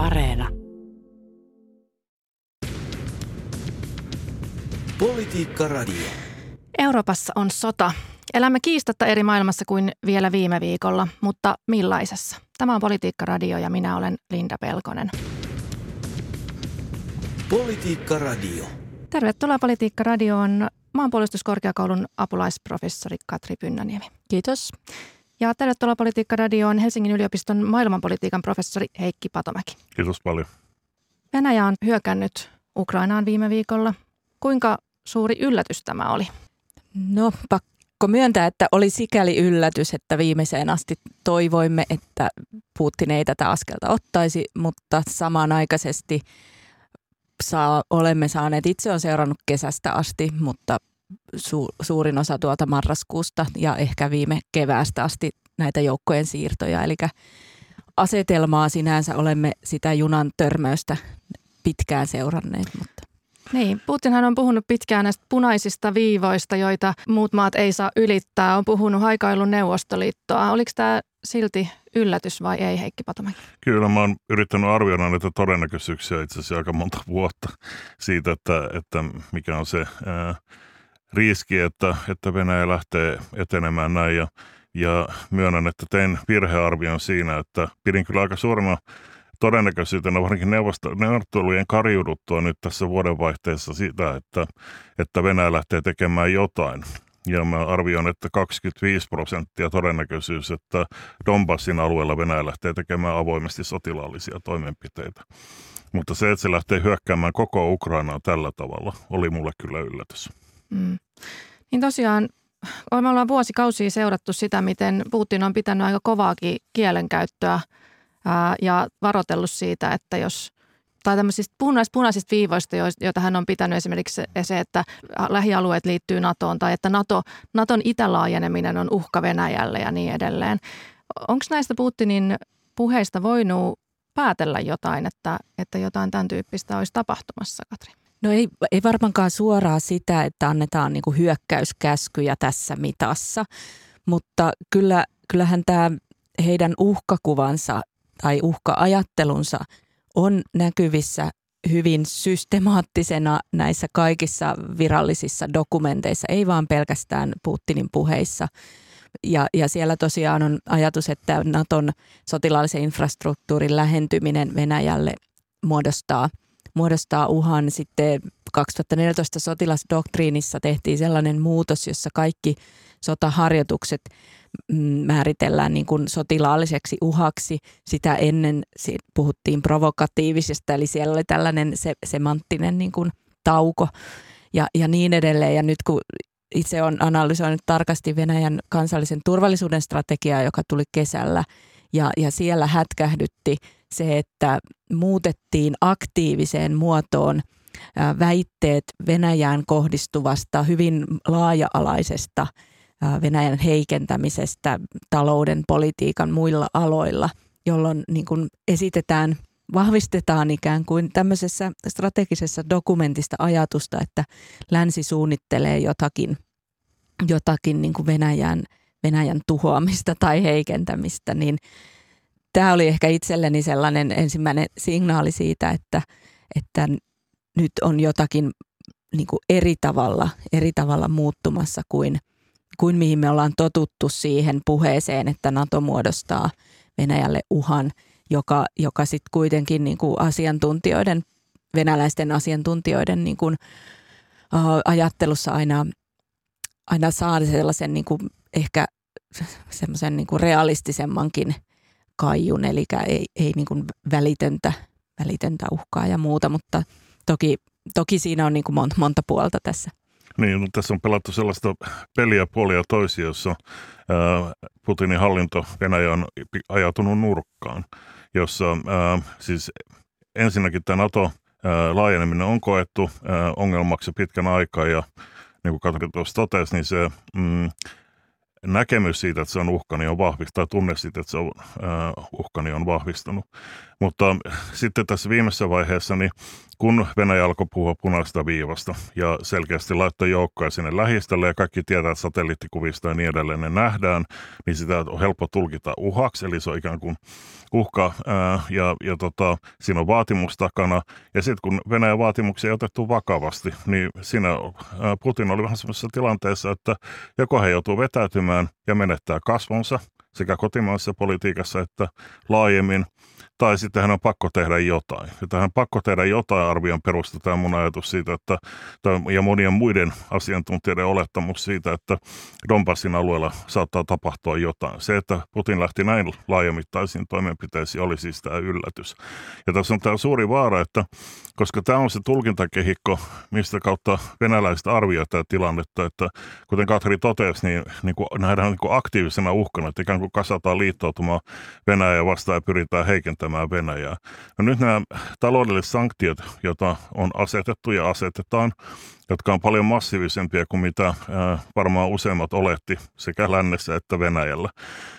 Areena. Politiikka Radio. Euroopassa on sota. Elämme kiistatta eri maailmassa kuin vielä viime viikolla, mutta millaisessa? Tämä on Politiikka Radio ja minä olen Linda Pelkonen. Politiikka Radio. Tervetuloa Politiikka Radioon maanpuolustuskorkeakoulun apulaisprofessori Katri Pynnäniemi. Kiitos. Ja tervetuloa Politiikka Radioon Helsingin yliopiston maailmanpolitiikan professori Heikki Patomäki. Kiitos paljon. Venäjä on hyökännyt Ukrainaan viime viikolla. Kuinka suuri yllätys tämä oli? No pakko myöntää, että oli sikäli yllätys, että viimeiseen asti toivoimme, että Putin ei tätä askelta ottaisi, mutta samanaikaisesti saa, olemme saaneet, itse on seurannut kesästä asti, mutta su, suurin osa tuolta marraskuusta ja ehkä viime keväästä asti näitä joukkojen siirtoja. Eli asetelmaa sinänsä olemme sitä junan törmäystä pitkään seuranneet. Mutta. Niin, Putinhan on puhunut pitkään näistä punaisista viivoista, joita muut maat ei saa ylittää. On puhunut haikailun neuvostoliittoa. Oliko tämä silti yllätys vai ei, Heikki Patomäki? Kyllä, mä oon yrittänyt arvioida näitä todennäköisyyksiä itse asiassa aika monta vuotta siitä, että, että mikä on se ää, riski, että, että Venäjä lähtee etenemään näin. Ja, ja myönnän, että tein virhearvion siinä, että pidin kyllä aika suurena todennäköisyytenä varsinkin neuvottelujen karjuduttua nyt tässä vuodenvaihteessa sitä, että, että Venäjä lähtee tekemään jotain. Ja mä arvioin, että 25 prosenttia todennäköisyys, että Donbassin alueella Venäjä lähtee tekemään avoimesti sotilaallisia toimenpiteitä. Mutta se, että se lähtee hyökkäämään koko Ukrainaa tällä tavalla, oli mulle kyllä yllätys. Mm. Niin tosiaan me ollaan vuosikausia seurattu sitä, miten Putin on pitänyt aika kovaakin kielenkäyttöä ää, ja varotellut siitä, että jos tai tämmöisistä punaisista, punaisista viivoista, joita hän on pitänyt esimerkiksi se, että lähialueet liittyy NATOon tai että NATO, NATOn itälaajeneminen on uhka Venäjälle ja niin edelleen. Onko näistä Putinin puheista voinut päätellä jotain, että, että jotain tämän tyyppistä olisi tapahtumassa, Katri? No ei, ei varmaankaan suoraan sitä, että annetaan niin hyökkäyskäskyjä tässä mitassa, mutta kyllä, kyllähän tämä heidän uhkakuvansa tai uhka-ajattelunsa on näkyvissä hyvin systemaattisena näissä kaikissa virallisissa dokumenteissa, ei vaan pelkästään Putinin puheissa. Ja, ja siellä tosiaan on ajatus, että Naton sotilaallisen infrastruktuurin lähentyminen Venäjälle muodostaa – muodostaa uhan. Sitten 2014 sotilasdoktriinissa tehtiin sellainen muutos, jossa kaikki sotaharjoitukset määritellään niin kuin sotilaalliseksi uhaksi. Sitä ennen puhuttiin provokatiivisesta, eli siellä oli tällainen se, semanttinen niin kuin tauko ja, ja niin edelleen. Ja nyt kun itse on analysoinut tarkasti Venäjän kansallisen turvallisuuden strategiaa, joka tuli kesällä, ja, ja siellä hätkähdytti se, että muutettiin aktiiviseen muotoon väitteet Venäjään kohdistuvasta hyvin laaja-alaisesta Venäjän heikentämisestä talouden, politiikan muilla aloilla, jolloin niin kuin esitetään, vahvistetaan ikään kuin tämmöisessä strategisessa dokumentista ajatusta, että länsi suunnittelee jotakin, jotakin niin kuin Venäjän, Venäjän tuhoamista tai heikentämistä, niin – tämä oli ehkä itselleni sellainen ensimmäinen signaali siitä, että, että nyt on jotakin niin kuin eri, tavalla, eri tavalla muuttumassa kuin, kuin mihin me ollaan totuttu siihen puheeseen, että NATO muodostaa Venäjälle uhan, joka, joka sitten kuitenkin niin kuin asiantuntijoiden, venäläisten asiantuntijoiden niin kuin, uh, ajattelussa aina, aina saa sellaisen niin kuin ehkä semmoisen niin realistisemmankin – kaijun, eli ei, ei niin kuin välitöntä, välitöntä uhkaa ja muuta, mutta toki, toki siinä on niin kuin monta, monta puolta tässä. Niin, mutta tässä on pelattu sellaista peliä puolia toisia, jossa Putinin hallinto Venäjä on ajatunut nurkkaan, jossa ää, siis ensinnäkin tämä NATO laajeneminen on koettu ongelmaksi pitkän aikaa ja niin kuin Katri tuossa totesi, niin se mm, näkemys siitä, että se on uhka, niin on vahvistunut, tai tunne siitä, että se on uh, uhka, niin on vahvistunut. Mutta sitten tässä viimeisessä vaiheessa, niin kun Venäjä alkoi puhua punaista viivasta ja selkeästi laittoi joukkoja sinne lähistölle ja kaikki tietää, että satelliittikuvista ja niin edelleen ne nähdään, niin sitä on helppo tulkita uhaksi, eli se on ikään kuin uhka ää, ja, ja tota, siinä on vaatimus takana. Ja sitten kun Venäjän vaatimuksia ei otettu vakavasti, niin siinä ää, Putin oli vähän sellaisessa tilanteessa, että joko he joutuu vetäytymään ja menettää kasvonsa sekä kotimaisessa politiikassa että laajemmin – tai sitten hän on pakko tehdä jotain. Ja tähän pakko tehdä jotain arvion perustetaan mun ajatus siitä, että, ja monien muiden asiantuntijoiden olettamus siitä, että Donbassin alueella saattaa tapahtua jotain. Se, että Putin lähti näin laajamittaisiin toimenpiteisiin, oli siis tämä yllätys. Ja tässä on tämä suuri vaara, että koska tämä on se tulkintakehikko, mistä kautta venäläiset arvioivat tätä tilannetta, että kuten Katri totesi, niin, niin kuin nähdään niin kuin aktiivisena uhkana, että ikään kuin kasataan liittoutumaan Venäjä vastaan ja pyritään heikentämään Venäjää. No nyt nämä taloudelliset sanktiot, joita on asetettu ja asetetaan, jotka on paljon massiivisempia kuin mitä ää, varmaan useimmat oletti sekä lännessä että Venäjällä,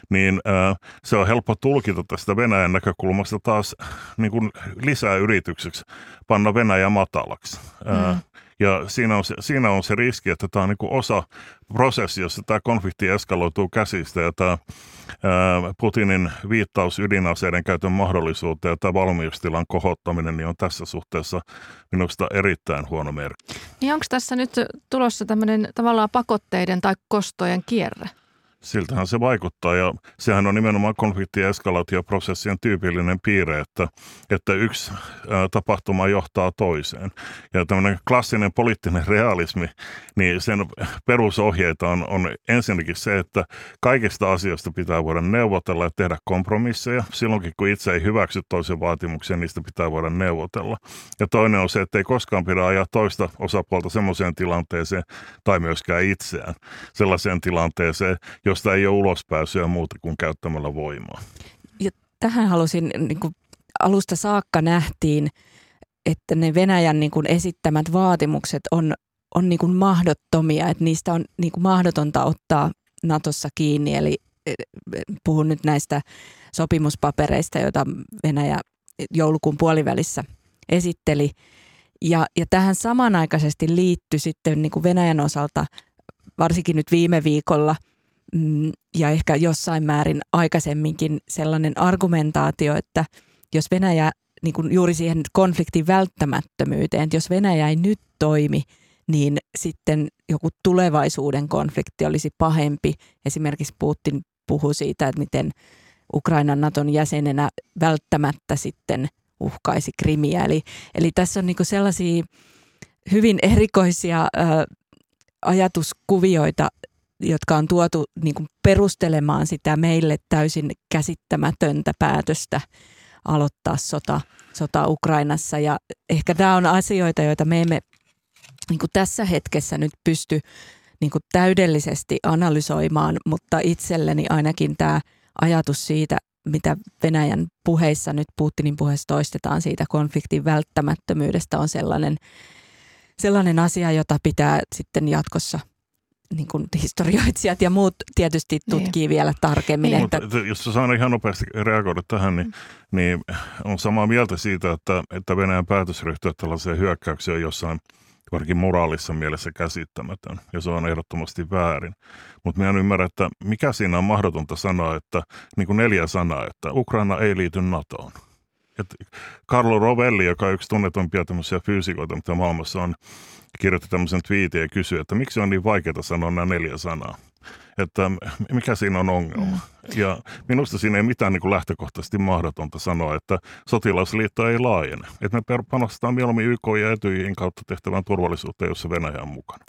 niin ää, se on helppo tulkita tästä Venäjän näkökulmasta taas niin kuin lisää yritykseksi panna Venäjä matalaksi. Mm. Ja siinä on, se, siinä on se riski, että tämä on niin kuin osa prosessi, jossa tämä konflikti eskaloituu käsistä ja tämä Putinin viittaus ydinaseiden käytön mahdollisuuteen ja tämä valmiustilan kohottaminen niin on tässä suhteessa minusta erittäin huono merkki. Niin onko tässä nyt tulossa tämmöinen tavallaan pakotteiden tai kostojen kierre? Siltähän se vaikuttaa ja sehän on nimenomaan konflikti- ja eskalaatioprosessien tyypillinen piirre, että, että yksi tapahtuma johtaa toiseen. Ja tämmöinen klassinen poliittinen realismi, niin sen perusohjeita on, on ensinnäkin se, että kaikista asioista pitää voida neuvotella ja tehdä kompromisseja. Silloinkin kun itse ei hyväksy toisen vaatimuksen, niistä pitää voida neuvotella. Ja toinen on se, että ei koskaan pidä ajaa toista osapuolta semmoiseen tilanteeseen tai myöskään itseään sellaiseen tilanteeseen, josta ei ole ulospääsyä muuta kuin käyttämällä voimaa. Ja tähän halusin, niin kuin alusta saakka nähtiin, että ne Venäjän niin kuin esittämät vaatimukset on, on niin kuin mahdottomia, että niistä on niin kuin mahdotonta ottaa Natossa kiinni. Eli e, puhun nyt näistä sopimuspapereista, joita Venäjä joulukuun puolivälissä esitteli. Ja, ja tähän samanaikaisesti liittyi sitten niin kuin Venäjän osalta, varsinkin nyt viime viikolla – ja ehkä jossain määrin aikaisemminkin sellainen argumentaatio, että jos Venäjä niin kuin juuri siihen konfliktin välttämättömyyteen, että jos Venäjä ei nyt toimi, niin sitten joku tulevaisuuden konflikti olisi pahempi. Esimerkiksi Putin puhui siitä, että miten Ukrainan Naton jäsenenä välttämättä sitten uhkaisi Krimiä. Eli, eli tässä on niin sellaisia hyvin erikoisia ö, ajatuskuvioita jotka on tuotu niin kuin perustelemaan sitä meille täysin käsittämätöntä päätöstä aloittaa sota, sota Ukrainassa. Ja ehkä tämä on asioita, joita me emme niin kuin tässä hetkessä nyt pysty niin kuin täydellisesti analysoimaan, mutta itselleni ainakin tämä ajatus siitä, mitä Venäjän puheissa nyt Putinin puheessa toistetaan siitä konfliktin välttämättömyydestä on sellainen, sellainen asia, jota pitää sitten jatkossa – niin kuin historioitsijat ja muut tietysti niin. tutkii niin. vielä tarkemmin. Niin. Että... Mutta jos saan ihan nopeasti reagoida tähän, niin, niin on samaa mieltä siitä, että, että Venäjän päätös ryhtyä tällaiseen hyökkäykseen on jossain varsinkin moraalissa mielessä käsittämätön, ja se on ehdottomasti väärin. Mutta minä en ymmärrä, että mikä siinä on mahdotonta sanoa, että niin kuin neljä sanaa, että Ukraina ei liity NATOon. Et Carlo Rovelli, joka on yksi tunnetumpia tämmöisiä fyysikoita, mitä maailmassa on, kirjoitti tämmöisen twiitin ja kysyi, että miksi on niin vaikeaa sanoa nämä neljä sanaa. Että mikä siinä on ongelma. Mm. Ja minusta siinä ei mitään niin kuin lähtökohtaisesti mahdotonta sanoa, että sotilasliitto ei laajene. Että me panostetaan mieluummin YK ja Etyjin kautta tehtävän turvallisuuteen, jossa Venäjä on mukana.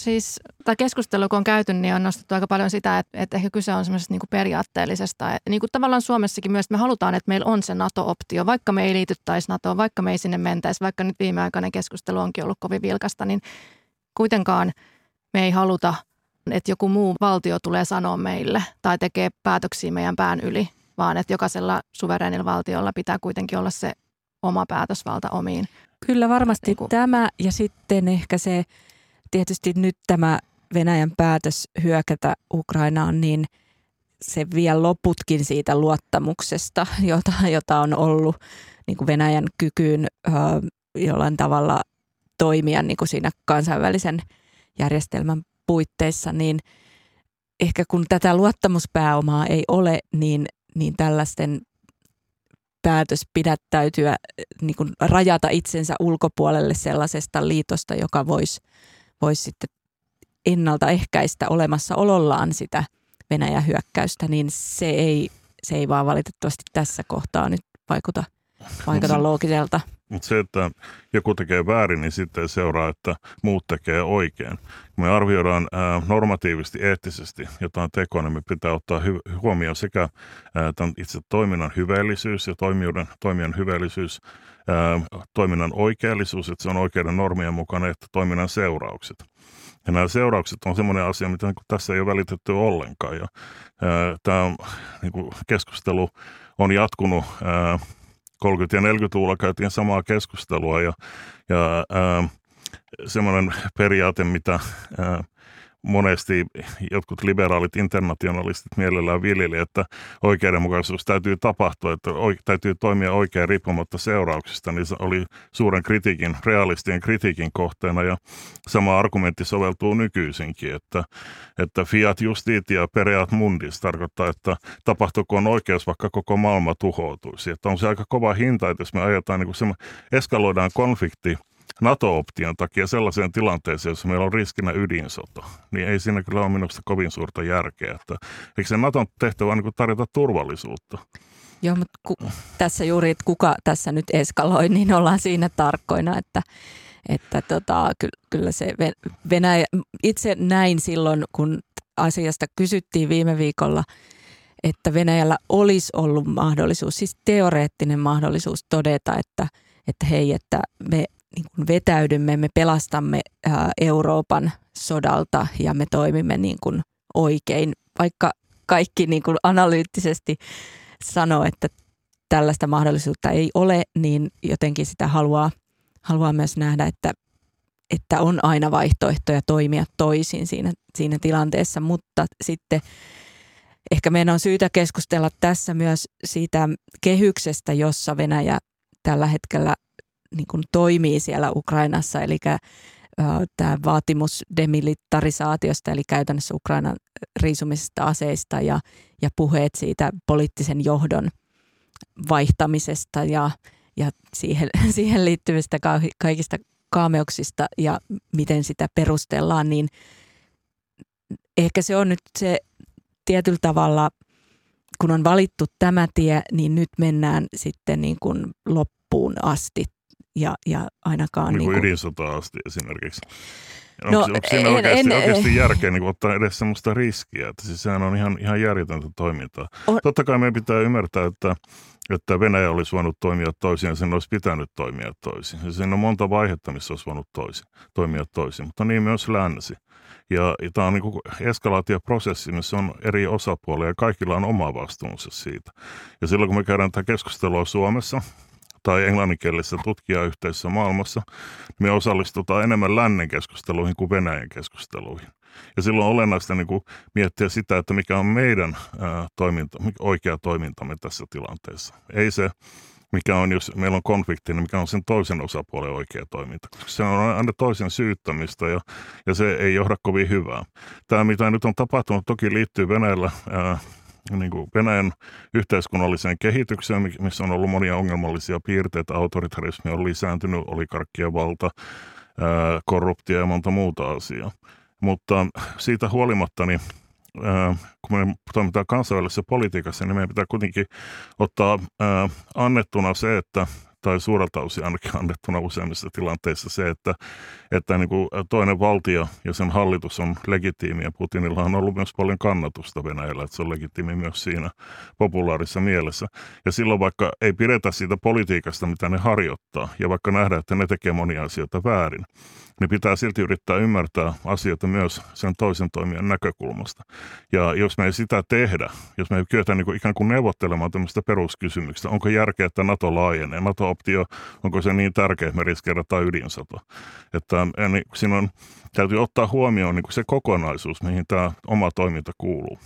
Siis tämä keskustelu, kun on käyty, niin on nostettu aika paljon sitä, että, että ehkä kyse on semmoisesta niin periaatteellisesta. Niin kuin tavallaan Suomessakin myös, että me halutaan, että meillä on se NATO-optio, vaikka me ei liityttäisi NATOon, vaikka me ei sinne mentäisi, vaikka nyt viimeaikainen keskustelu onkin ollut kovin vilkasta, niin kuitenkaan me ei haluta, että joku muu valtio tulee sanoa meille tai tekee päätöksiä meidän pään yli, vaan että jokaisella suvereenilla valtiolla pitää kuitenkin olla se oma päätösvalta omiin. Kyllä varmasti niin kuin. tämä ja sitten ehkä se tietysti nyt tämä Venäjän päätös hyökätä Ukrainaan, niin se vie loputkin siitä luottamuksesta, jota, jota on ollut niin kuin Venäjän kykyyn ö, jollain tavalla toimia niin kuin siinä kansainvälisen järjestelmän puitteissa, niin ehkä kun tätä luottamuspääomaa ei ole, niin, niin tällaisten päätös pidättäytyä, niin kuin rajata itsensä ulkopuolelle sellaisesta liitosta, joka voisi vois sitten ennaltaehkäistä olemassaolollaan sitä Venäjän hyökkäystä, niin se ei, se ei vaan valitettavasti tässä kohtaa nyt vaikuta, vaikuta loogiselta. Mutta se, että joku tekee väärin, niin sitten seuraa, että muut tekee oikein. Kun me arvioidaan ää, normatiivisesti, eettisesti jotain tekoa, niin me pitää ottaa hy- huomioon sekä ää, tämän itse toiminnan hyveellisyys ja toimijuuden, toimijan hyveellisyys, toiminnan oikeellisuus, että se on oikeiden normien mukana, että toiminnan seuraukset. Ja nämä seuraukset on semmoinen asia, mitä niin tässä ei ole välitetty ollenkaan. Ja, ää, tämä niin kuin keskustelu on jatkunut ää, 30- ja 40-luvulla käytiin samaa keskustelua ja, ja ää, semmoinen periaate, mitä ää, monesti jotkut liberaalit internationalistit mielellään viljeli, että oikeudenmukaisuus täytyy tapahtua, että täytyy toimia oikein riippumatta seurauksista, niin se oli suuren kritiikin, realistien kritiikin kohteena ja sama argumentti soveltuu nykyisinkin, että, että fiat justitia pereat mundis tarkoittaa, että tapahtukoon oikeus, vaikka koko maailma tuhoutuisi. Että on se aika kova hinta, että jos me ajetaan, niin kuin se, eskaloidaan konflikti NATO-option takia sellaiseen tilanteeseen, jossa meillä on riskinä ydinsota, niin ei siinä kyllä ole minusta kovin suurta järkeä. Että, eikö se NATOn tehtävä niin tarjota turvallisuutta? Joo, mutta ku, tässä juuri, että kuka tässä nyt eskaloi, niin ollaan siinä tarkkoina, että, että tota, kyllä se Venäjä, itse näin silloin, kun asiasta kysyttiin viime viikolla, että Venäjällä olisi ollut mahdollisuus, siis teoreettinen mahdollisuus todeta, että, että hei, että me niin kuin vetäydymme, me pelastamme Euroopan sodalta ja me toimimme niin kuin oikein, vaikka kaikki niin kuin analyyttisesti sanoo, että tällaista mahdollisuutta ei ole, niin jotenkin sitä haluaa, haluaa myös nähdä, että, että on aina vaihtoehtoja toimia toisin siinä, siinä tilanteessa, mutta sitten ehkä meidän on syytä keskustella tässä myös siitä kehyksestä, jossa Venäjä tällä hetkellä niin kuin toimii siellä Ukrainassa, eli tämä vaatimus demilitarisaatiosta, eli käytännössä Ukrainan riisumisesta aseista ja, ja puheet siitä poliittisen johdon vaihtamisesta ja, ja siihen, siihen liittyvistä kaikista kaameuksista ja miten sitä perustellaan, niin ehkä se on nyt se tietyllä tavalla, kun on valittu tämä tie, niin nyt mennään sitten niin kuin loppuun asti ja, ja ainakaan... Niin kuin, niin kuin ydinsotaa asti esimerkiksi. Onko, no, onko siinä en, oikeasti, en, oikeasti järkeä niin ottaa edes sellaista riskiä? Että siis sehän on ihan, ihan järjetöntä toimintaa. On. Totta kai meidän pitää ymmärtää, että, että Venäjä olisi voinut toimia toisin ja sen olisi pitänyt toimia toisin. Ja siinä on monta vaihetta, missä olisi voinut toisin, toimia toisin, mutta niin myös länsi. Ja, ja tämä on niin kuin eskalaatioprosessi, missä on eri osapuolia ja kaikilla on oma vastuunsa siitä. Ja silloin kun me käydään tätä keskustelua Suomessa, tai englanninkielisessä tutkijayhteisössä maailmassa, me osallistutaan enemmän lännen keskusteluihin kuin Venäjän keskusteluihin. Ja silloin on olennaista niin kuin miettiä sitä, että mikä on meidän ää, toiminta, oikea toimintamme tässä tilanteessa. Ei se, mikä on, jos meillä on konflikti, niin mikä on sen toisen osapuolen oikea toiminta. Se on aina toisen syyttämistä ja, ja se ei johda kovin hyvää. Tämä, mitä nyt on tapahtunut, toki liittyy Venäjällä ää, niin kuin Venäjän yhteiskunnalliseen kehitykseen, missä on ollut monia ongelmallisia piirteitä. Autoritarismi on lisääntynyt, olikarkkien valta, korruptio ja monta muuta asiaa. Mutta siitä huolimatta, niin kun me toimitaan kansainvälisessä politiikassa, niin meidän pitää kuitenkin ottaa annettuna se, että tai suurelta osin ainakin annettuna useimmissa tilanteissa se, että, että niin kuin toinen valtio ja sen hallitus on legitiimi ja Putinilla on ollut myös paljon kannatusta Venäjällä, että se on legitiimi myös siinä populaarissa mielessä. Ja silloin vaikka ei pidetä siitä politiikasta, mitä ne harjoittaa ja vaikka nähdään, että ne tekee monia asioita väärin, niin pitää silti yrittää ymmärtää asioita myös sen toisen toimijan näkökulmasta. Ja jos me ei sitä tehdä, jos me ei kyetä niin kuin ikään kuin neuvottelemaan tämmöistä peruskysymyksistä, onko järkeä, että NATO laajenee, NATO-optio, onko se niin tärkeä, että me riskeerataan ydinsota. Että niin, siinä on, täytyy ottaa huomioon niin kuin se kokonaisuus, mihin tämä oma toiminta kuuluu.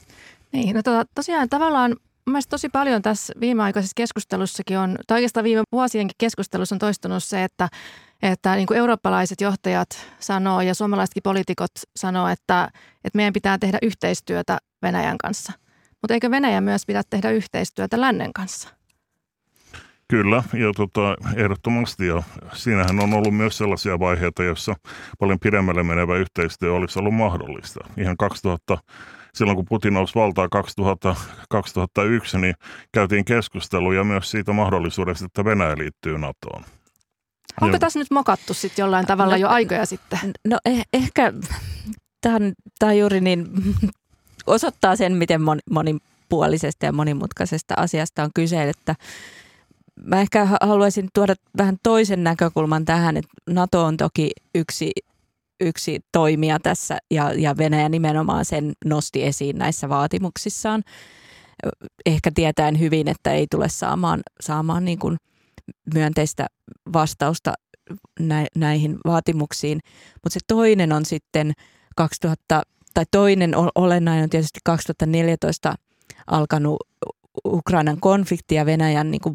Niin, no to, tosiaan tavallaan mielestäni tosi paljon tässä viimeaikaisessa keskustelussakin on, tai oikeastaan viime vuosienkin keskustelussa on toistunut se, että, että niin kuin eurooppalaiset johtajat sanoo ja suomalaisetkin poliitikot sanoo, että, että meidän pitää tehdä yhteistyötä Venäjän kanssa. Mutta eikö Venäjä myös pidä tehdä yhteistyötä lännen kanssa? Kyllä, ja tota, ehdottomasti. Ja siinähän on ollut myös sellaisia vaiheita, joissa paljon pidemmälle menevä yhteistyö olisi ollut mahdollista. Ihan 2000, silloin kun Putin nousi valtaa 2000, 2001, niin käytiin keskusteluja myös siitä mahdollisuudesta, että Venäjä liittyy NATOon. Onko tässä nyt mokattu sitten jollain tavalla no, jo aikoja sitten? No eh, ehkä tämä juuri niin osoittaa sen, miten monipuolisesta ja monimutkaisesta asiasta on kyse, että mä ehkä haluaisin tuoda vähän toisen näkökulman tähän, että NATO on toki yksi, yksi toimija tässä ja, ja Venäjä nimenomaan sen nosti esiin näissä vaatimuksissaan. Ehkä tietäen hyvin, että ei tule saamaan, saamaan niin kuin myönteistä vastausta näihin vaatimuksiin. Mutta se toinen on sitten 2000, tai toinen olennainen on tietysti 2014 alkanut Ukrainan konflikti ja Venäjän niin kuin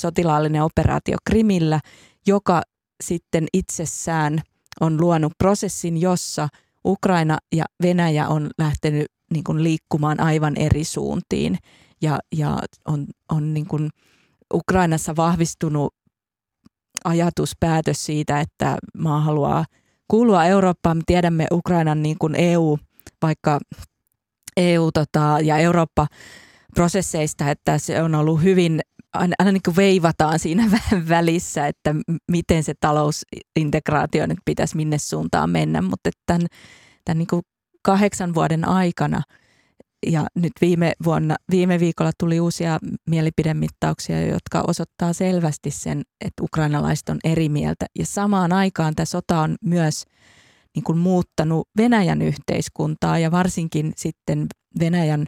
sotilaallinen operaatio Krimillä, joka sitten itsessään on luonut prosessin, jossa Ukraina ja Venäjä on lähtenyt niin kuin liikkumaan aivan eri suuntiin ja, ja on, on niin kuin Ukrainassa vahvistunut ajatus, päätös siitä, että maa haluaa kuulua Eurooppaan. Me tiedämme Ukrainan niin kuin EU, vaikka EU tota, ja Eurooppa prosesseista, että se on ollut hyvin, aina, aina niin kuin veivataan siinä välissä, että miten se talousintegraatio nyt pitäisi minne suuntaan mennä, mutta tämän, tämän niin kuin kahdeksan vuoden aikana ja nyt viime, vuonna, viime viikolla tuli uusia mielipidemittauksia, jotka osoittaa selvästi sen, että ukrainalaiset on eri mieltä. Ja samaan aikaan tämä sota on myös niin kuin muuttanut Venäjän yhteiskuntaa ja varsinkin sitten Venäjän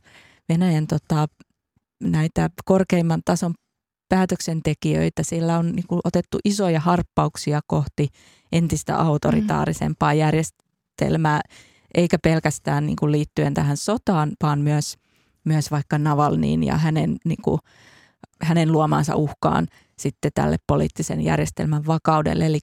Venäjän tota, näitä korkeimman tason päätöksentekijöitä. Sillä on niin kuin, otettu isoja harppauksia kohti entistä autoritaarisempaa mm. Eikä pelkästään niin kuin, liittyen tähän sotaan, vaan myös, myös vaikka Navalniin ja hänen, niin kuin, hänen luomaansa uhkaan sitten tälle poliittisen järjestelmän vakaudelle. Eli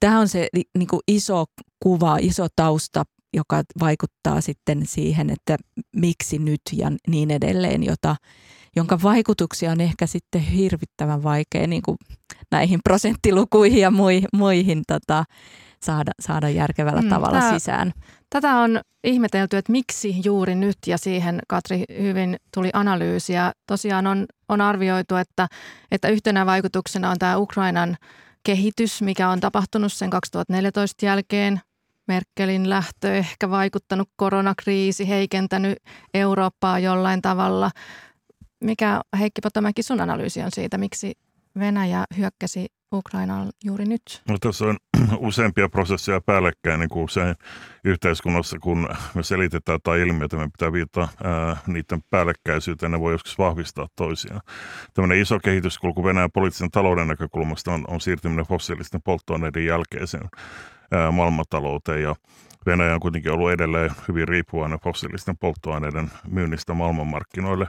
tämä on se niin kuin iso kuva, iso tausta joka vaikuttaa sitten siihen, että miksi nyt ja niin edelleen, jota, jonka vaikutuksia on ehkä sitten hirvittävän vaikea niin kuin näihin prosenttilukuihin ja muihin, muihin tota, saada, saada järkevällä mm, tavalla tää, sisään. Tätä on ihmetelty, että miksi juuri nyt ja siihen Katri hyvin tuli analyysiä. Tosiaan on, on arvioitu, että, että yhtenä vaikutuksena on tämä Ukrainan kehitys, mikä on tapahtunut sen 2014 jälkeen. Merkelin lähtö ehkä vaikuttanut koronakriisi, heikentänyt Eurooppaa jollain tavalla. Mikä Heikki Potomäki sun analyysi on siitä, miksi Venäjä hyökkäsi Ukrainaan juuri nyt? No, tässä on useampia prosesseja päällekkäin niin kuin usein yhteiskunnassa, kun me selitetään tai ilmiötä, me pitää viittaa ää, niiden päällekkäisyyteen, ne voi joskus vahvistaa toisiaan. Tämmöinen iso kehityskulku Venäjän poliittisen talouden näkökulmasta on, on siirtyminen fossiilisten polttoaineiden jälkeiseen maailmantalouteen ja Venäjä on kuitenkin ollut edelleen hyvin riippuvainen fossiilisten polttoaineiden myynnistä maailmanmarkkinoille.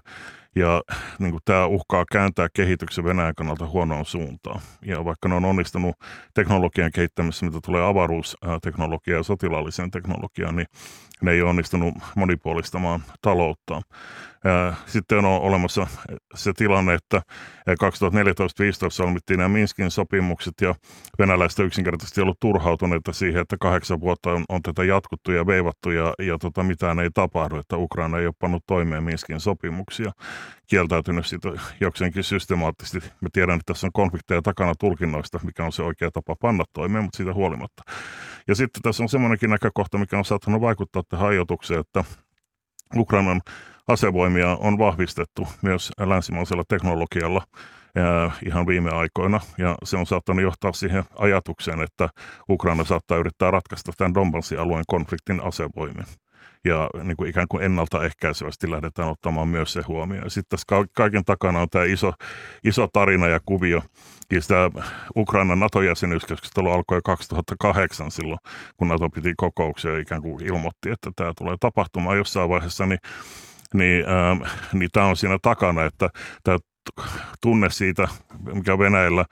Ja niin kuin tämä uhkaa kääntää kehityksen Venäjän kannalta huonoon suuntaan. Ja vaikka ne on onnistunut teknologian kehittämisessä, mitä tulee avaruusteknologiaan ja sotilaalliseen teknologiaan, niin ne ei ole onnistunut monipuolistamaan talouttaan. Sitten on olemassa se tilanne, että 2014-2015 solmittiin nämä Minskin sopimukset ja venäläiset yksinkertaisesti ollut turhautuneita siihen, että kahdeksan vuotta on, on tätä jatkuttu ja veivattu ja, ja tota, mitään ei tapahdu, että Ukraina ei ole pannut toimeen Minskin sopimuksia, kieltäytynyt siitä jokseenkin systemaattisesti. Me tiedän, että tässä on konflikteja takana tulkinnoista, mikä on se oikea tapa panna toimeen, mutta siitä huolimatta. Ja sitten tässä on semmoinenkin näkökohta, mikä on saattanut vaikuttaa tähän ajatukseen, että Ukrainan asevoimia on vahvistettu myös länsimaisella teknologialla ihan viime aikoina. Ja se on saattanut johtaa siihen ajatukseen, että Ukraina saattaa yrittää ratkaista tämän Donbassin alueen konfliktin asevoimin. Ja niin kuin ikään kuin ennaltaehkäisevästi lähdetään ottamaan myös se huomioon. Sitten tässä kaiken takana on tämä iso, iso tarina ja kuvio. Ja sitä Ukrainan NATO-jäsenyyskeskustelu alkoi 2008 silloin, kun NATO piti kokouksia ja ikään kuin ilmoitti, että tämä tulee tapahtumaan jossain vaiheessa, niin niin, ää, niin tämä on siinä takana, että tämä tunne siitä, mikä Venäjällä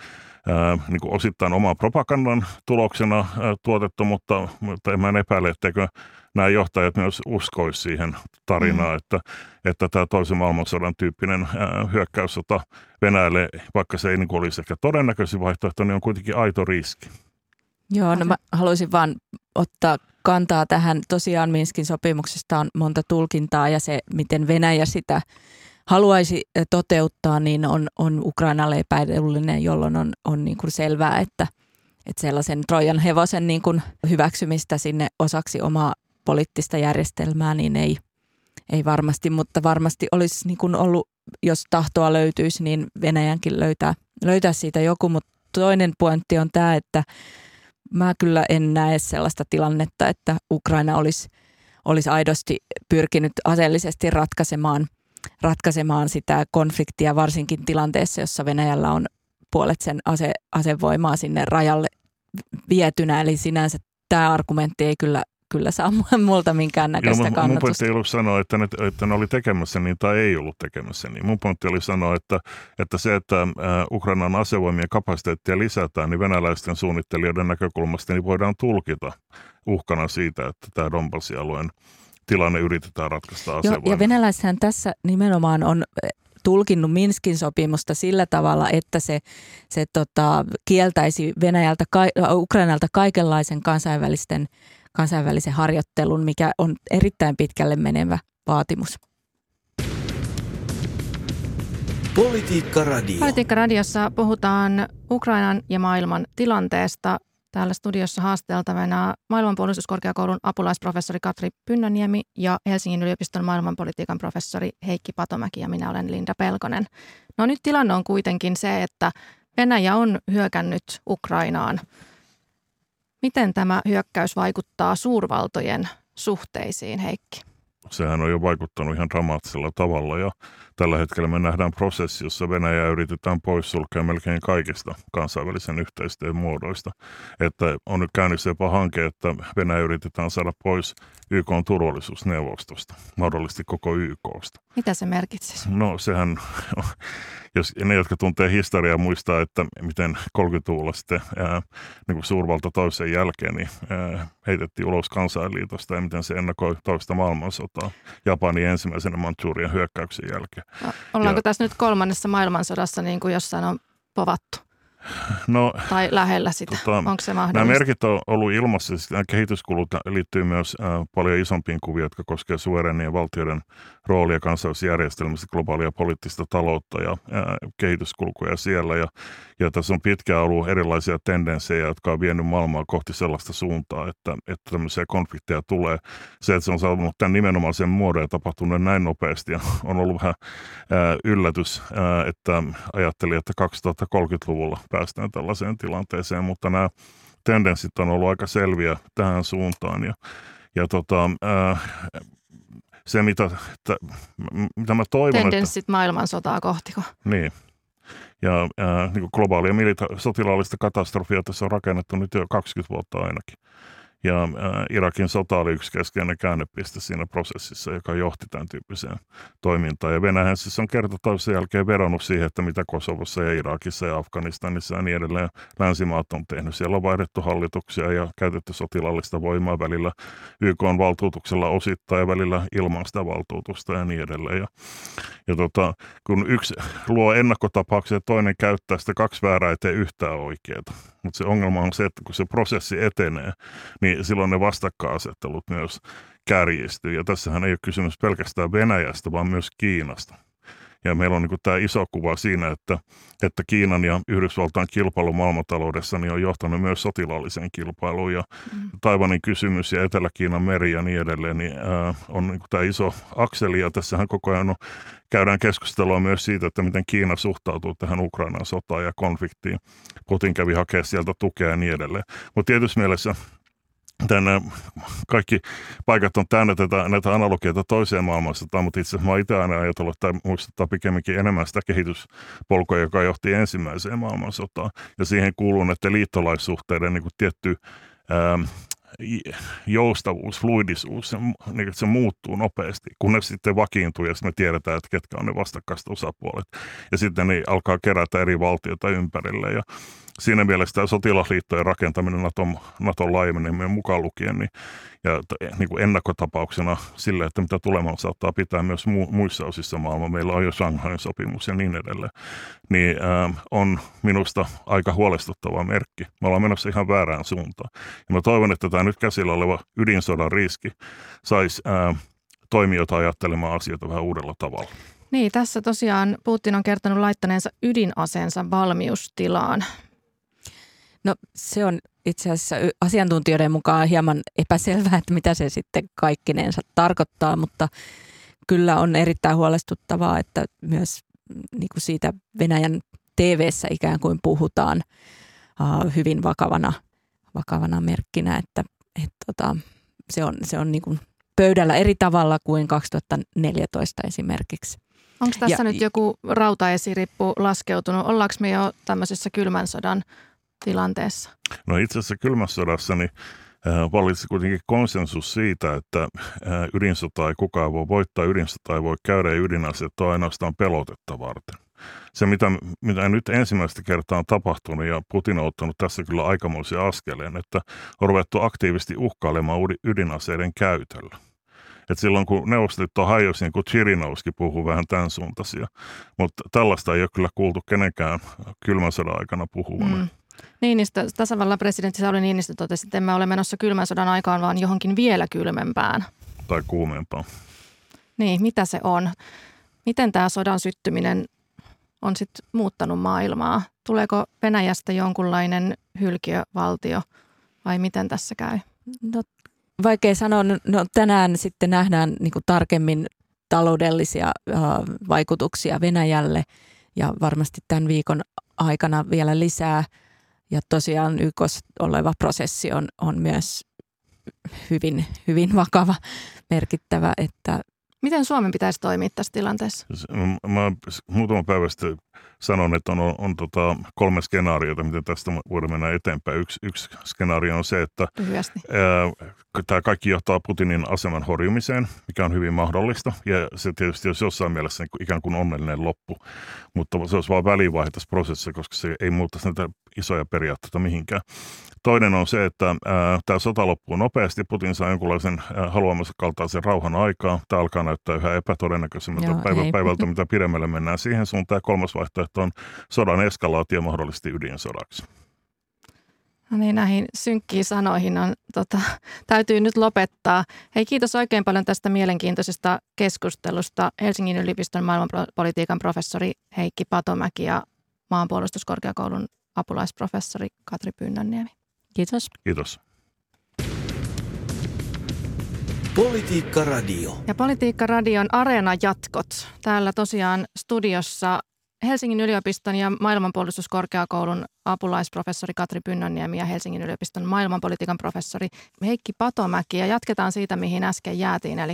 ää, niin kuin osittain oman propagandan tuloksena ää, tuotettu, mutta, mutta en mä epäile, etteikö nämä johtajat myös uskoisi siihen tarinaan, mm. että, että tämä toisen maailmansodan tyyppinen ää, hyökkäyssota Venäjälle, vaikka se ei niin olisi ehkä todennäköisin vaihtoehto, niin on kuitenkin aito riski. Joo, no mä haluaisin vaan ottaa kantaa tähän. Tosiaan Minskin sopimuksesta on monta tulkintaa ja se, miten Venäjä sitä haluaisi toteuttaa, niin on, on Ukrainalle epäedullinen, jolloin on, on niin kuin selvää, että, että sellaisen Trojan hevosen niin kuin hyväksymistä sinne osaksi omaa poliittista järjestelmää, niin ei, ei varmasti, mutta varmasti olisi niin kuin ollut, jos tahtoa löytyisi, niin Venäjänkin löytää, löytää siitä joku, mutta toinen pointti on tämä, että mä kyllä en näe sellaista tilannetta, että Ukraina olisi, olisi aidosti pyrkinyt aseellisesti ratkaisemaan, ratkaisemaan sitä konfliktia, varsinkin tilanteessa, jossa Venäjällä on puolet sen ase, asevoimaa sinne rajalle vietynä. Eli sinänsä tämä argumentti ei kyllä kyllä saa multa minkäännäköistä kannatusta. Mun pointti ei ollut sanoa, että ne, että ne oli tekemässä niin tai ei ollut tekemässä niin. Mun pointti oli sanoa, että, että se, että Ukrainan asevoimien kapasiteettia lisätään, niin venäläisten suunnittelijoiden näkökulmasta niin voidaan tulkita uhkana siitä, että tämä Donbassin alueen tilanne yritetään ratkaista asevoimia. Ja venäläishän tässä nimenomaan on tulkinnut Minskin sopimusta sillä tavalla, että se, se tota, kieltäisi Venäjältä, Ukrainalta kaikenlaisen kansainvälisten kansainvälisen harjoittelun, mikä on erittäin pitkälle menevä vaatimus. Politiikka Radio. Politiikka Radiossa puhutaan Ukrainan ja maailman tilanteesta. Täällä studiossa haasteltavana maailmanpuolustuskorkeakoulun apulaisprofessori Katri Pynnöniemi ja Helsingin yliopiston maailmanpolitiikan professori Heikki Patomäki ja minä olen Linda Pelkonen. No nyt tilanne on kuitenkin se, että Venäjä on hyökännyt Ukrainaan – Miten tämä hyökkäys vaikuttaa suurvaltojen suhteisiin, Heikki? Sehän on jo vaikuttanut ihan dramaattisella tavalla ja tällä hetkellä me nähdään prosessi, jossa Venäjä yritetään poissulkea melkein kaikista kansainvälisen yhteistyön muodoista. Että on nyt käynnissä jopa hanke, että Venäjä yritetään saada pois YK turvallisuusneuvostosta, mahdollisesti koko YKsta. Mitä se merkitsisi? No sehän jos ne, jotka tuntee historiaa, muistaa, että miten 30-luvulla sitten ää, niin kuin suurvalta toisen jälkeen niin, ää, heitettiin ulos kansainliitosta ja miten se ennakoi toista maailmansotaa Japanin ensimmäisenä Manchurian hyökkäyksen jälkeen. No, ollaanko ja, tässä nyt kolmannessa maailmansodassa niin kuin jossain on povattu? No, tai lähellä sitä. Tota, Onko se mahdollista? Nämä merkit on ollut ilmassa. Siis nämä kehityskulut liittyy myös äh, paljon isompiin kuviin, jotka koskevat suverenien valtioiden roolia kansainvälisessä järjestelmässä, globaalia poliittista taloutta ja äh, kehityskulkuja siellä. Ja, ja tässä on pitkään ollut erilaisia tendenssejä, jotka on vienyt maailmaa kohti sellaista suuntaa, että, että tämmöisiä konflikteja tulee. Se, että se on saanut tämän nimenomaisen muodon ja tapahtunut näin nopeasti, on ollut vähän äh, yllätys, äh, että ajattelin, että 2030-luvulla päästään tällaiseen tilanteeseen, mutta nämä tendenssit on ollut aika selviä tähän suuntaan. Ja, ja tota, ää, se, mitä, t, mitä mä toivon... Tendenssit että, maailmansotaa kohtiko? Niin. Ja ää, niin globaalia milita- sotilaallista katastrofia tässä on rakennettu nyt jo 20 vuotta ainakin. Ja äh, Irakin sota oli yksi keskeinen käännepiste siinä prosessissa, joka johti tämän tyyppiseen toimintaan. Ja Venäjä siis on kerta toisen jälkeen veronnut siihen, että mitä Kosovossa ja Irakissa ja Afganistanissa ja niin edelleen länsimaat on tehnyt. Siellä on vaihdettu hallituksia ja käytetty sotilaallista voimaa välillä YK on valtuutuksella osittain ja välillä ilman sitä valtuutusta ja niin edelleen. Ja, ja tota, kun yksi luo ennakkotapauksia ja toinen käyttää sitä kaksi väärää, ei tee yhtään oikeaa. Mutta se ongelma on se, että kun se prosessi etenee, niin silloin ne vastakkainasettelut myös kärjistyy. Ja tässähän ei ole kysymys pelkästään Venäjästä, vaan myös Kiinasta. Ja meillä on niin tämä iso kuva siinä, että, että Kiinan ja Yhdysvaltain kilpailu maailmantaloudessa niin on johtanut myös sotilaalliseen kilpailuun. Ja mm. Taivanin kysymys ja Etelä-Kiinan meri ja niin edelleen niin, ää, on niin tämä iso akseli. Ja tässähän koko ajan on, käydään keskustelua myös siitä, että miten Kiina suhtautuu tähän Ukrainan sotaan ja konfliktiin. Putin kävi hakemaan sieltä tukea ja niin edelleen. Mutta tietysti mielessä tänne kaikki paikat on täynnä tätä, näitä analogioita toiseen maailmansotaan, mutta itse asiassa mä itse aina ajatellut, että muistuttaa pikemminkin enemmän sitä kehityspolkua, joka johti ensimmäiseen maailmansotaan. Ja siihen kuuluu näiden liittolaissuhteiden niin kuin tietty ää, joustavuus, fluidisuus, se, niin että se muuttuu nopeasti, kunnes sitten vakiintuu ja sitten me tiedetään, että ketkä on ne vastakkaiset osapuolet. Ja sitten ne alkaa kerätä eri valtioita ympärille ja siinä mielessä tämä sotilasliittojen rakentaminen Naton, Naton laajeneminen mukaan lukien, niin, ja niin kuin ennakkotapauksena sille, että mitä tulemaan saattaa pitää myös mu, muissa osissa maailmaa, meillä on jo Shanghain sopimus ja niin edelleen, niin ää, on minusta aika huolestuttava merkki. Me ollaan menossa ihan väärään suuntaan. Ja mä toivon, että tämä nyt käsillä oleva ydinsodan riski saisi ää, toimijoita ajattelemaan asioita vähän uudella tavalla. Niin, tässä tosiaan Putin on kertonut laittaneensa ydinaseensa valmiustilaan. No se on itse asiassa asiantuntijoiden mukaan hieman epäselvää, että mitä se sitten kaikkineensa tarkoittaa, mutta kyllä on erittäin huolestuttavaa, että myös mm, niin kuin siitä Venäjän tv ikään kuin puhutaan uh, hyvin vakavana, vakavana merkkinä, että et, tota, se on, se on niin kuin pöydällä eri tavalla kuin 2014 esimerkiksi. Onko tässä ja, nyt joku rautaesirippu laskeutunut? Ollaanko me jo tämmöisessä kylmän sodan tilanteessa? No itse asiassa kylmässä sodassa niin äh, vallitsi kuitenkin konsensus siitä, että äh, ydinsota ei kukaan voi voittaa, ydinsota ei voi käydä ja ydinaseet on ainoastaan pelotetta varten. Se, mitä, mitä nyt ensimmäistä kertaa on tapahtunut, ja Putin on ottanut tässä kyllä aikamoisia askeleen, että on ruvettu aktiivisesti uhkailemaan ydinaseiden käytöllä. Et silloin kun Neuvostoliitto hajosi, niin kuin Chirinovski puhuu vähän tämän suuntaisia. Mutta tällaista ei ole kyllä kuultu kenenkään kylmän sodan aikana puhuvan. Mm. Niinistö, tasavallan presidentti Sauli Niinistö totesi, että emme ole menossa kylmän sodan aikaan, vaan johonkin vielä kylmempään. Tai kuumempaan. Niin, mitä se on? Miten tämä sodan syttyminen on sitten muuttanut maailmaa? Tuleeko Venäjästä jonkunlainen hylkiövaltio vai miten tässä käy? No, vaikea sanoa. No, no tänään sitten nähdään niin kuin tarkemmin taloudellisia äh, vaikutuksia Venäjälle ja varmasti tämän viikon aikana vielä lisää – ja tosiaan YKssa oleva prosessi on, on myös hyvin, hyvin vakava, merkittävä. Että Miten Suomen pitäisi toimia tässä tilanteessa? Mä muutama päivä sitten sanon, että on, on, on tota kolme skenaariota, miten tästä voidaan mennä eteenpäin. Yksi, yksi skenaario on se, että tämä kaikki johtaa Putinin aseman horjumiseen, mikä on hyvin mahdollista. Ja se tietysti olisi jossain mielessä niin ikään kuin onnellinen loppu, mutta se olisi vain välivaihe tässä prosessissa, koska se ei muuttaisi näitä isoja periaatteita mihinkään. Toinen on se, että tämä sota loppuu nopeasti. Putin saa jonkunlaisen ää, haluamansa kaltaisen rauhan aikaa. Tämä alkaa näyttää yhä epätodennäköisemmältä päivä, päivältä, mitä pidemmälle mennään siihen suuntaan. Kolmas vaihtoehto on sodan eskalaatio mahdollisesti ydinsodaksi. No niin, näihin synkkiin sanoihin on, tota, täytyy nyt lopettaa. Hei, kiitos oikein paljon tästä mielenkiintoisesta keskustelusta. Helsingin yliopiston maailmanpolitiikan professori Heikki Patomäki ja maanpuolustuskorkeakoulun apulaisprofessori Katri Pynnönniemi. Kiitos. Kiitos. Politiikka Radio. Ja Politiikka Radion Areena jatkot. Täällä tosiaan studiossa Helsingin yliopiston ja maailmanpuolustuskorkeakoulun apulaisprofessori Katri Pynnönniemi ja Helsingin yliopiston maailmanpolitiikan professori Heikki Patomäki. Ja jatketaan siitä, mihin äsken jäätiin. Eli,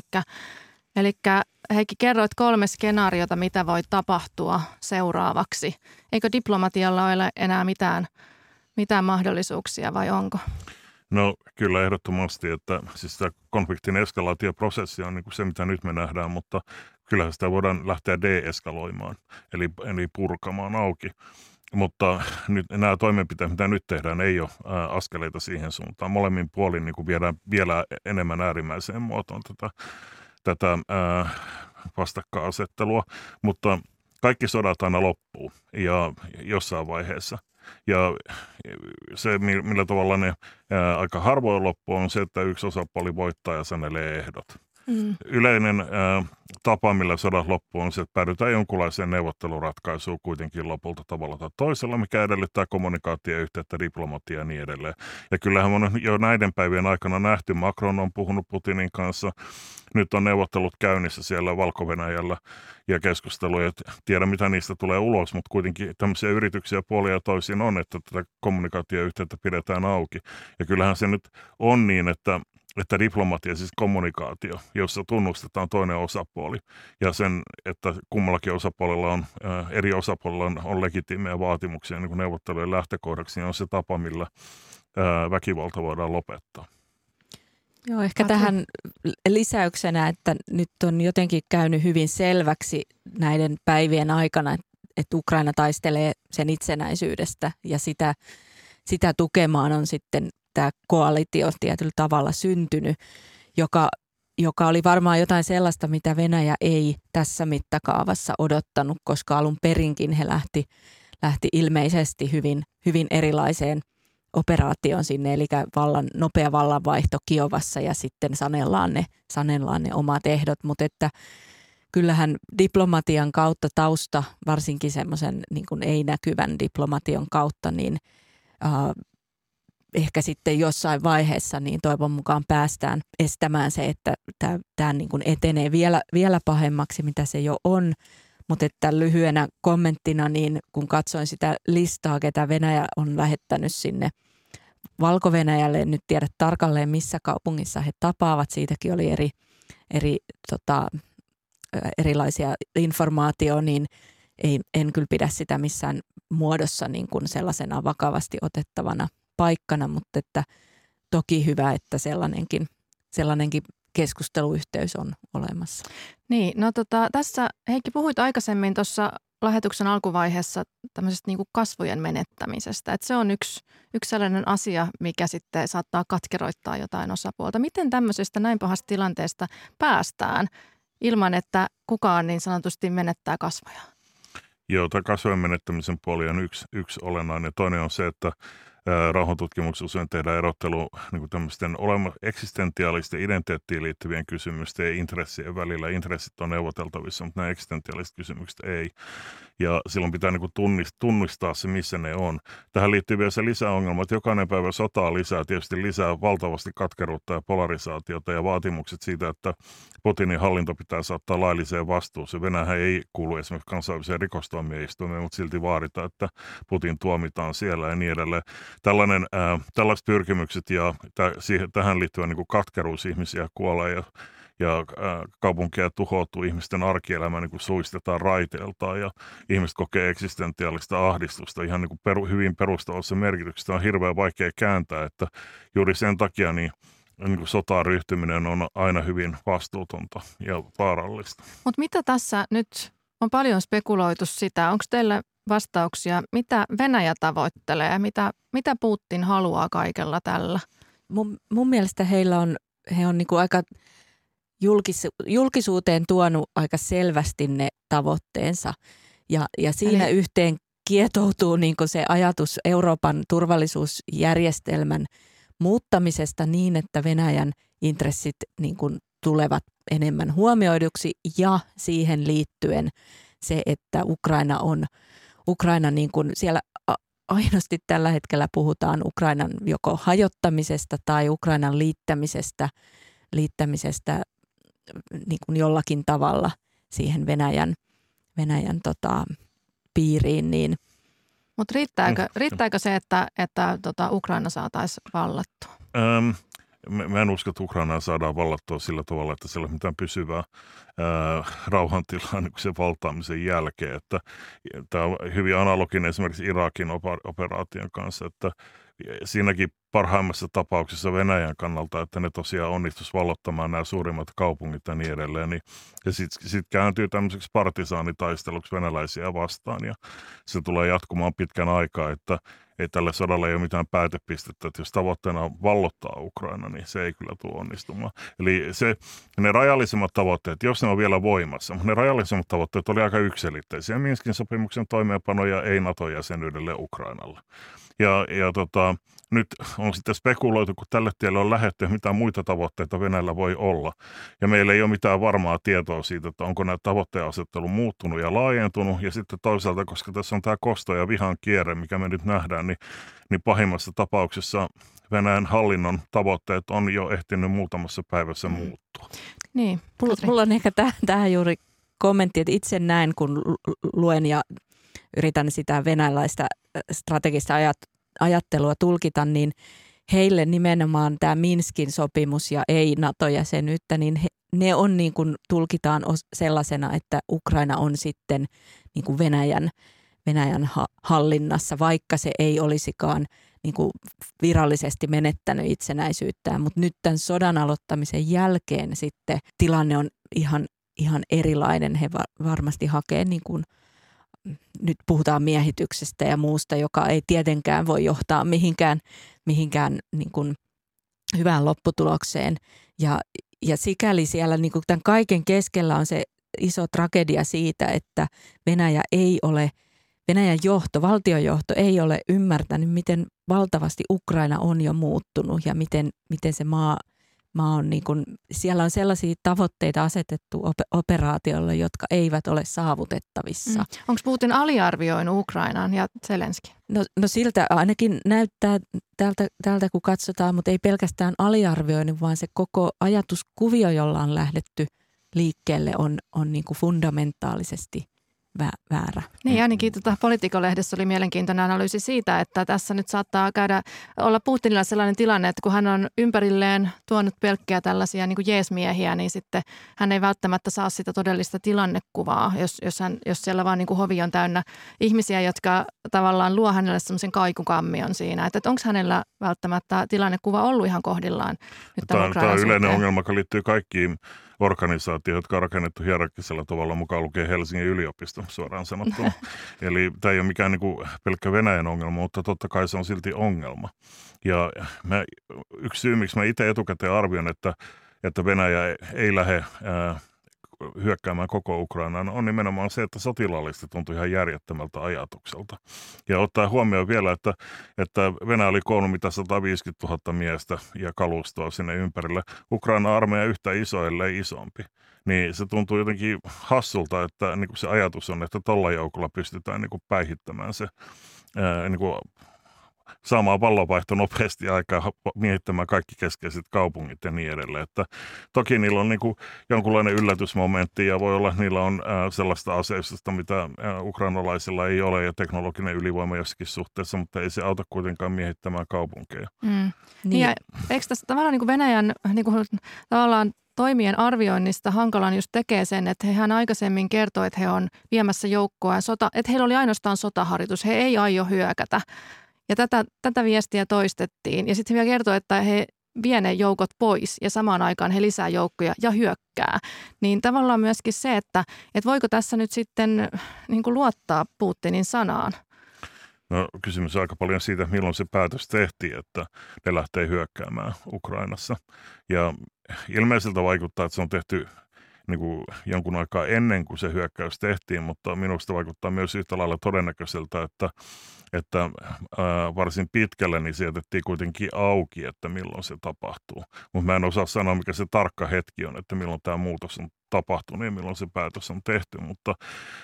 eli Heikki, kerroit kolme skenaariota, mitä voi tapahtua seuraavaksi. Eikö diplomatialla ole enää mitään, mitään mahdollisuuksia vai onko? No kyllä ehdottomasti, että siis tämä konfliktin eskalaatioprosessi on niin kuin se, mitä nyt me nähdään, mutta kyllähän sitä voidaan lähteä deeskaloimaan, eli, eli purkamaan auki. Mutta nyt nämä toimenpiteet, mitä nyt tehdään, ei ole ää, askeleita siihen suuntaan. Molemmin puolin niin kuin viedään vielä enemmän äärimmäiseen muotoon tätä, tätä vastakkainasettelua, mutta kaikki sodat aina loppuu ja jossain vaiheessa – ja se, millä tavalla ne ää, aika harvoin loppuu, on se, että yksi osapuoli voittaa ja sanelee ehdot. Mm. Yleinen ää, tapa, millä sodat loppuu, on se, että päädytään jonkunlaiseen neuvotteluratkaisuun kuitenkin lopulta tavalla tai toisella, mikä edellyttää kommunikaatioyhteyttä, diplomatiaa ja niin edelleen. Ja kyllähän on jo näiden päivien aikana nähty, Macron on puhunut Putinin kanssa, nyt on neuvottelut käynnissä siellä valko ja keskusteluja. Tiedä, mitä niistä tulee ulos, mutta kuitenkin tämmöisiä yrityksiä puolia ja toisin on, että tätä kommunikaatioyhteyttä pidetään auki. Ja kyllähän se nyt on niin, että että diplomatia, siis kommunikaatio, jossa tunnustetaan toinen osapuoli ja sen, että kummallakin osapuolella on, ää, eri osapuolella on, on legitiimejä vaatimuksia niin kuin neuvottelujen lähtökohdaksi, niin on se tapa, millä ää, väkivalta voidaan lopettaa. Joo, ehkä Katri. tähän lisäyksenä, että nyt on jotenkin käynyt hyvin selväksi näiden päivien aikana, että Ukraina taistelee sen itsenäisyydestä ja sitä, sitä tukemaan on sitten tämä koalitio tietyllä tavalla syntynyt, joka, joka oli varmaan jotain sellaista, mitä Venäjä ei tässä mittakaavassa odottanut, koska alun perinkin he lähti, lähti ilmeisesti hyvin, hyvin erilaiseen operaation sinne, eli vallan, nopea vallanvaihto Kiovassa ja sitten sanellaan ne, sanellaan ne omat ehdot, mutta että kyllähän diplomatian kautta tausta, varsinkin semmoisen niin ei-näkyvän diplomatian kautta, niin äh, ehkä sitten jossain vaiheessa niin toivon mukaan päästään estämään se, että tämä niin kuin etenee vielä, vielä pahemmaksi, mitä se jo on. Mutta että lyhyenä kommenttina, niin kun katsoin sitä listaa, ketä Venäjä on lähettänyt sinne Valko-Venäjälle, en nyt tiedä tarkalleen missä kaupungissa he tapaavat, siitäkin oli eri, eri tota, erilaisia informaatioa, niin ei, en kyllä pidä sitä missään muodossa niin kuin sellaisena vakavasti otettavana paikkana, mutta että toki hyvä, että sellainenkin, sellainenkin keskusteluyhteys on olemassa. Niin, no tota, tässä Heikki puhuit aikaisemmin tuossa lähetyksen alkuvaiheessa tämmöisestä niin kuin kasvojen menettämisestä. Että se on yksi, yksi sellainen asia, mikä sitten saattaa katkeroittaa jotain osapuolta. Miten tämmöisestä näin pahasta tilanteesta päästään ilman, että kukaan niin sanotusti menettää kasvoja? Joo, tämä kasvojen menettämisen puoli on yksi, yksi olennainen. Toinen on se, että rauhantutkimuksessa usein tehdään erottelu niin kuin tämmöisten olema, eksistentiaalisten identiteettiin liittyvien kysymysten ja intressien välillä. Intressit on neuvoteltavissa, mutta nämä eksistentiaaliset kysymykset ei. Ja silloin pitää niin kuin tunnistaa, tunnistaa se, missä ne on. Tähän liittyy vielä se lisäongelma, että jokainen päivä sotaa lisää tietysti lisää valtavasti katkeruutta ja polarisaatiota ja vaatimukset siitä, että Putinin hallinto pitää saattaa lailliseen vastuuseen. Venäjä ei kuulu esimerkiksi kansainväliseen rikostuomioistuimeen, mutta silti vaaditaan, että Putin tuomitaan siellä ja niin edelleen. Tällainen, äh, tällaiset pyrkimykset ja täh, siihen, tähän liittyvä niin kuin katkeruus ihmisiä kuolee ja ja kaupunkeja tuhoutuu, ihmisten arkielämä niin kuin suistetaan raiteeltaan ja ihmiset kokee eksistentiaalista ahdistusta ihan niin kuin peru, hyvin perustavassa merkityksestä on hirveän vaikea kääntää, että juuri sen takia niin niin kuin sotaan ryhtyminen on aina hyvin vastuutonta ja vaarallista. Mutta mitä tässä nyt on paljon spekuloitu sitä, onko teillä vastauksia, mitä Venäjä tavoittelee, mitä, mitä Putin haluaa kaikella tällä? Mun, mun mielestä heillä on, he on niin kuin aika julkis, julkisuuteen tuonut aika selvästi ne tavoitteensa. Ja, ja siinä Eli... yhteen kietoutuu niin kuin se ajatus Euroopan turvallisuusjärjestelmän muuttamisesta niin, että Venäjän intressit niin kuin tulevat enemmän huomioiduksi ja siihen liittyen se, että Ukraina on, Ukraina niin kuin siellä ainoasti tällä hetkellä puhutaan Ukrainan joko hajottamisesta tai Ukrainan liittämisestä, liittämisestä niin kuin jollakin tavalla siihen Venäjän, Venäjän tota, piiriin. Niin. Mutta riittääkö, riittääkö se, että, että tota Ukraina saataisiin vallattua? Ähm, Mä en usko, että Ukrainaa saadaan vallattua sillä tavalla, että siellä on mitään pysyvää ää, rauhantilaa niin sen valtaamisen jälkeen. Että, tämä on hyvin analoginen esimerkiksi Irakin operaation kanssa, että siinäkin parhaimmassa tapauksessa Venäjän kannalta, että ne tosiaan onnistuisi vallottamaan nämä suurimmat kaupungit ja niin edelleen. Niin, ja sitten sit kääntyy tämmöiseksi partisaanitaisteluksi venäläisiä vastaan ja se tulee jatkumaan pitkän aikaa, että ei tälle sodalle ole mitään päätepistettä, että jos tavoitteena on vallottaa Ukraina, niin se ei kyllä tule onnistumaan. Eli se, ne rajallisemmat tavoitteet, jos ne on vielä voimassa, mutta ne rajallisemmat tavoitteet oli aika yksilitteisiä. Minskin sopimuksen toimeenpanoja ei NATO-jäsenyydelle Ukrainalle. Ja, ja tota, nyt on sitten spekuloitu, kun tälle tielle on lähetty, mitä muita tavoitteita Venäjällä voi olla. Ja meillä ei ole mitään varmaa tietoa siitä, että onko nämä tavoitteenasettelu muuttunut ja laajentunut. Ja sitten toisaalta, koska tässä on tämä kosto ja vihan kierre, mikä me nyt nähdään, niin, niin pahimmassa tapauksessa Venäjän hallinnon tavoitteet on jo ehtinyt muutamassa päivässä mm. muuttua. Niin, mulla, mulla on ehkä täh, tähän juuri kommentti, että itse näen, kun luen ja yritän sitä venäläistä strategista ajat, ajattelua tulkita, niin heille nimenomaan tämä Minskin sopimus ja ei NATO-jäsenyyttä, niin he, ne on niin kuin tulkitaan sellaisena, että Ukraina on sitten niin kuin Venäjän, Venäjän hallinnassa, vaikka se ei olisikaan niin kuin virallisesti menettänyt itsenäisyyttään, mutta nyt tämän sodan aloittamisen jälkeen sitten tilanne on ihan, ihan erilainen. He varmasti hakee niin kuin, nyt puhutaan miehityksestä ja muusta, joka ei tietenkään voi johtaa mihinkään, mihinkään niin kuin hyvään lopputulokseen. Ja, ja sikäli siellä niin kuin tämän kaiken keskellä on se iso tragedia siitä, että Venäjä ei ole, Venäjän johto, valtiojohto ei ole ymmärtänyt, miten valtavasti Ukraina on jo muuttunut ja miten, miten se maa, maa on, niin kuin, siellä on sellaisia tavoitteita asetettu operaatiolle, jotka eivät ole saavutettavissa. Mm. Onko Putin aliarvioinut Ukrainaan ja Zelenski? No, no siltä ainakin näyttää tältä, tältä, kun katsotaan, mutta ei pelkästään aliarvioinut, vaan se koko ajatuskuvio, jolla on lähdetty – liikkeelle on, on niin kuin fundamentaalisesti väärä. Niin ainakin tuota, Politikolehdessä oli mielenkiintoinen analyysi siitä, että tässä nyt saattaa käydä olla Putinilla sellainen tilanne, että kun hän on ympärilleen tuonut pelkkiä tällaisia niin kuin jeesmiehiä, niin sitten hän ei välttämättä saa sitä todellista tilannekuvaa, jos, jos, hän, jos siellä vaan niin kuin hovi on täynnä ihmisiä, jotka tavallaan luo hänelle semmoisen kaikukammion siinä, että, että onko hänellä välttämättä tilannekuva ollut ihan kohdillaan. Nyt tämä, on, tämä on yleinen ongelma, joka liittyy kaikkiin organisaatio, jotka on rakennettu hierarkkisella tavalla, mukaan lukee Helsingin yliopisto suoraan sanottuna. Eli tämä ei ole mikään niin kuin pelkkä Venäjän ongelma, mutta totta kai se on silti ongelma. Ja mä, yksi syy, miksi mä itse etukäteen arvioin, että, että Venäjä ei lähde ää, hyökkäämään koko Ukrainaan, on nimenomaan se, että sotilaallisesti tuntui ihan järjettömältä ajatukselta. Ja ottaa huomioon vielä, että, että Venäjä oli koonnut mitä 150 000 miestä ja kalustoa sinne ympärille. Ukraina armeija yhtä iso, ellei isompi. Niin se tuntuu jotenkin hassulta, että niin kuin se ajatus on, että tuolla joukolla pystytään niin kuin päihittämään se niin kuin saamaan pallonvaihto nopeasti aikaa miehittämään kaikki keskeiset kaupungit ja niin edelleen. Että toki niillä on niin kuin jonkunlainen yllätysmomentti ja voi olla, että niillä on äh, sellaista aseistusta, mitä äh, ukrainalaisilla ei ole ja teknologinen ylivoima jossakin suhteessa, mutta ei se auta kuitenkaan miehittämään kaupunkeja. Mm. Niin. niin ja eikö tässä tavallaan niin kuin Venäjän niin kuin, tavallaan toimien arvioinnista hankalan just tekee sen, että hän aikaisemmin kertoi, että he on viemässä joukkoa sota, että heillä oli ainoastaan sotaharjoitus, he ei aio hyökätä. Ja tätä, tätä viestiä toistettiin. Ja sitten he vielä kertoi, että he vie ne joukot pois ja samaan aikaan he lisää joukkoja ja hyökkää. Niin tavallaan myöskin se, että, että voiko tässä nyt sitten niin kuin luottaa Putinin sanaan? No kysymys on aika paljon siitä, milloin se päätös tehtiin, että ne lähtee hyökkäämään Ukrainassa. Ja ilmeiseltä vaikuttaa, että se on tehty niin kuin jonkun aikaa ennen kuin se hyökkäys tehtiin, mutta minusta vaikuttaa myös yhtä lailla todennäköiseltä, että, että ää, varsin pitkälle niin sijoitettiin kuitenkin auki, että milloin se tapahtuu. Mutta mä en osaa sanoa, mikä se tarkka hetki on, että milloin tämä muutos on tapahtunut ja milloin se päätös on tehty, mutta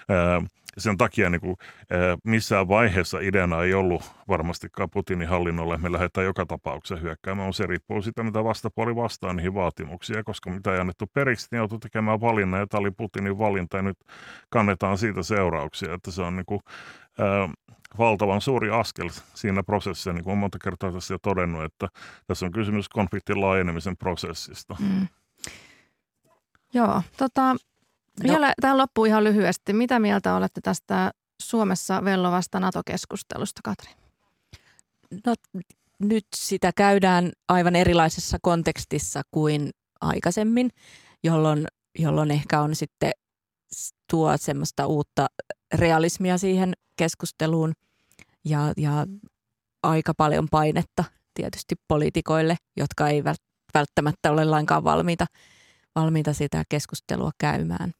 ää, sen takia niin kuin, ää, missään vaiheessa ideana ei ollut varmastikaan Putinin hallinnolle, me lähdetään joka tapauksessa hyökkäämään. Se riippuu siitä, mitä vastapuoli vastaa niihin vaatimuksiin, koska mitä ei annettu periksi, niin joutui tekemään valinnan, ja tämä oli Putinin valinta, ja nyt kannetaan siitä seurauksia, että se on niin kuin, ää, valtavan suuri askel siinä prosessissa, niin kuin olen monta kertaa tässä jo todennut, että tässä on kysymys konfliktin laajenemisen prosessista. Mm. Joo, tota, no. vielä tähän loppuun ihan lyhyesti. Mitä mieltä olette tästä Suomessa vellovasta NATO-keskustelusta, Katri? No, nyt sitä käydään aivan erilaisessa kontekstissa kuin aikaisemmin, jolloin, jolloin ehkä on sitten tuo semmoista uutta realismia siihen keskusteluun ja, ja aika paljon painetta tietysti poliitikoille, jotka ei välttämättä ole lainkaan valmiita valmiita sitä keskustelua käymään.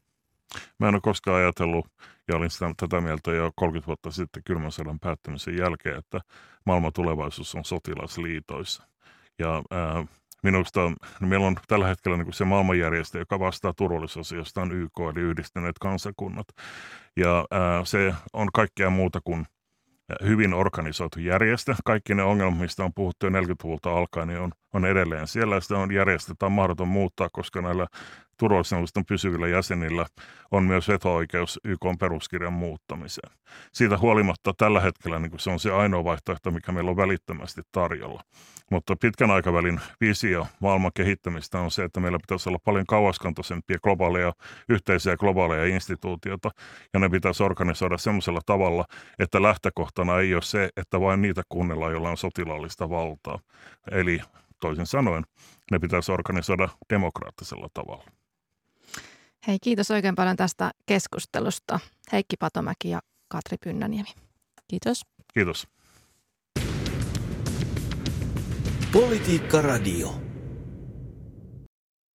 Mä en ole koskaan ajatellut, ja olin sitä, tätä mieltä jo 30 vuotta sitten kylmän sodan päättymisen jälkeen, että maailman tulevaisuus on sotilasliitoissa. Ja ää, minusta niin meillä on tällä hetkellä niin kuin se maailmanjärjestö, joka vastaa turvallisuusasioista, on YK, eli yhdistyneet kansakunnat. Ja ää, se on kaikkea muuta kuin hyvin organisoitu järjestö. Kaikki ne ongelmat, mistä on puhuttu jo 40-luvulta alkaen, niin on, on edelleen siellä. Sitä on järjestetään mahdoton muuttaa, koska näillä turvallisuusneuvoston pysyvillä jäsenillä on myös veto-oikeus YK peruskirjan muuttamiseen. Siitä huolimatta tällä hetkellä niin se on se ainoa vaihtoehto, mikä meillä on välittömästi tarjolla. Mutta pitkän aikavälin visio maailman kehittämistä on se, että meillä pitäisi olla paljon kauaskantoisempia globaaleja, yhteisiä globaaleja instituutioita, ja ne pitäisi organisoida semmoisella tavalla, että lähtökohtana ei ole se, että vain niitä kuunnellaan, joilla on sotilaallista valtaa. Eli toisin sanoen, ne pitäisi organisoida demokraattisella tavalla. Hei, kiitos oikein paljon tästä keskustelusta. Heikki Patomäki ja Katri Pynnäniemi. Kiitos. Kiitos. Politiikka Radio.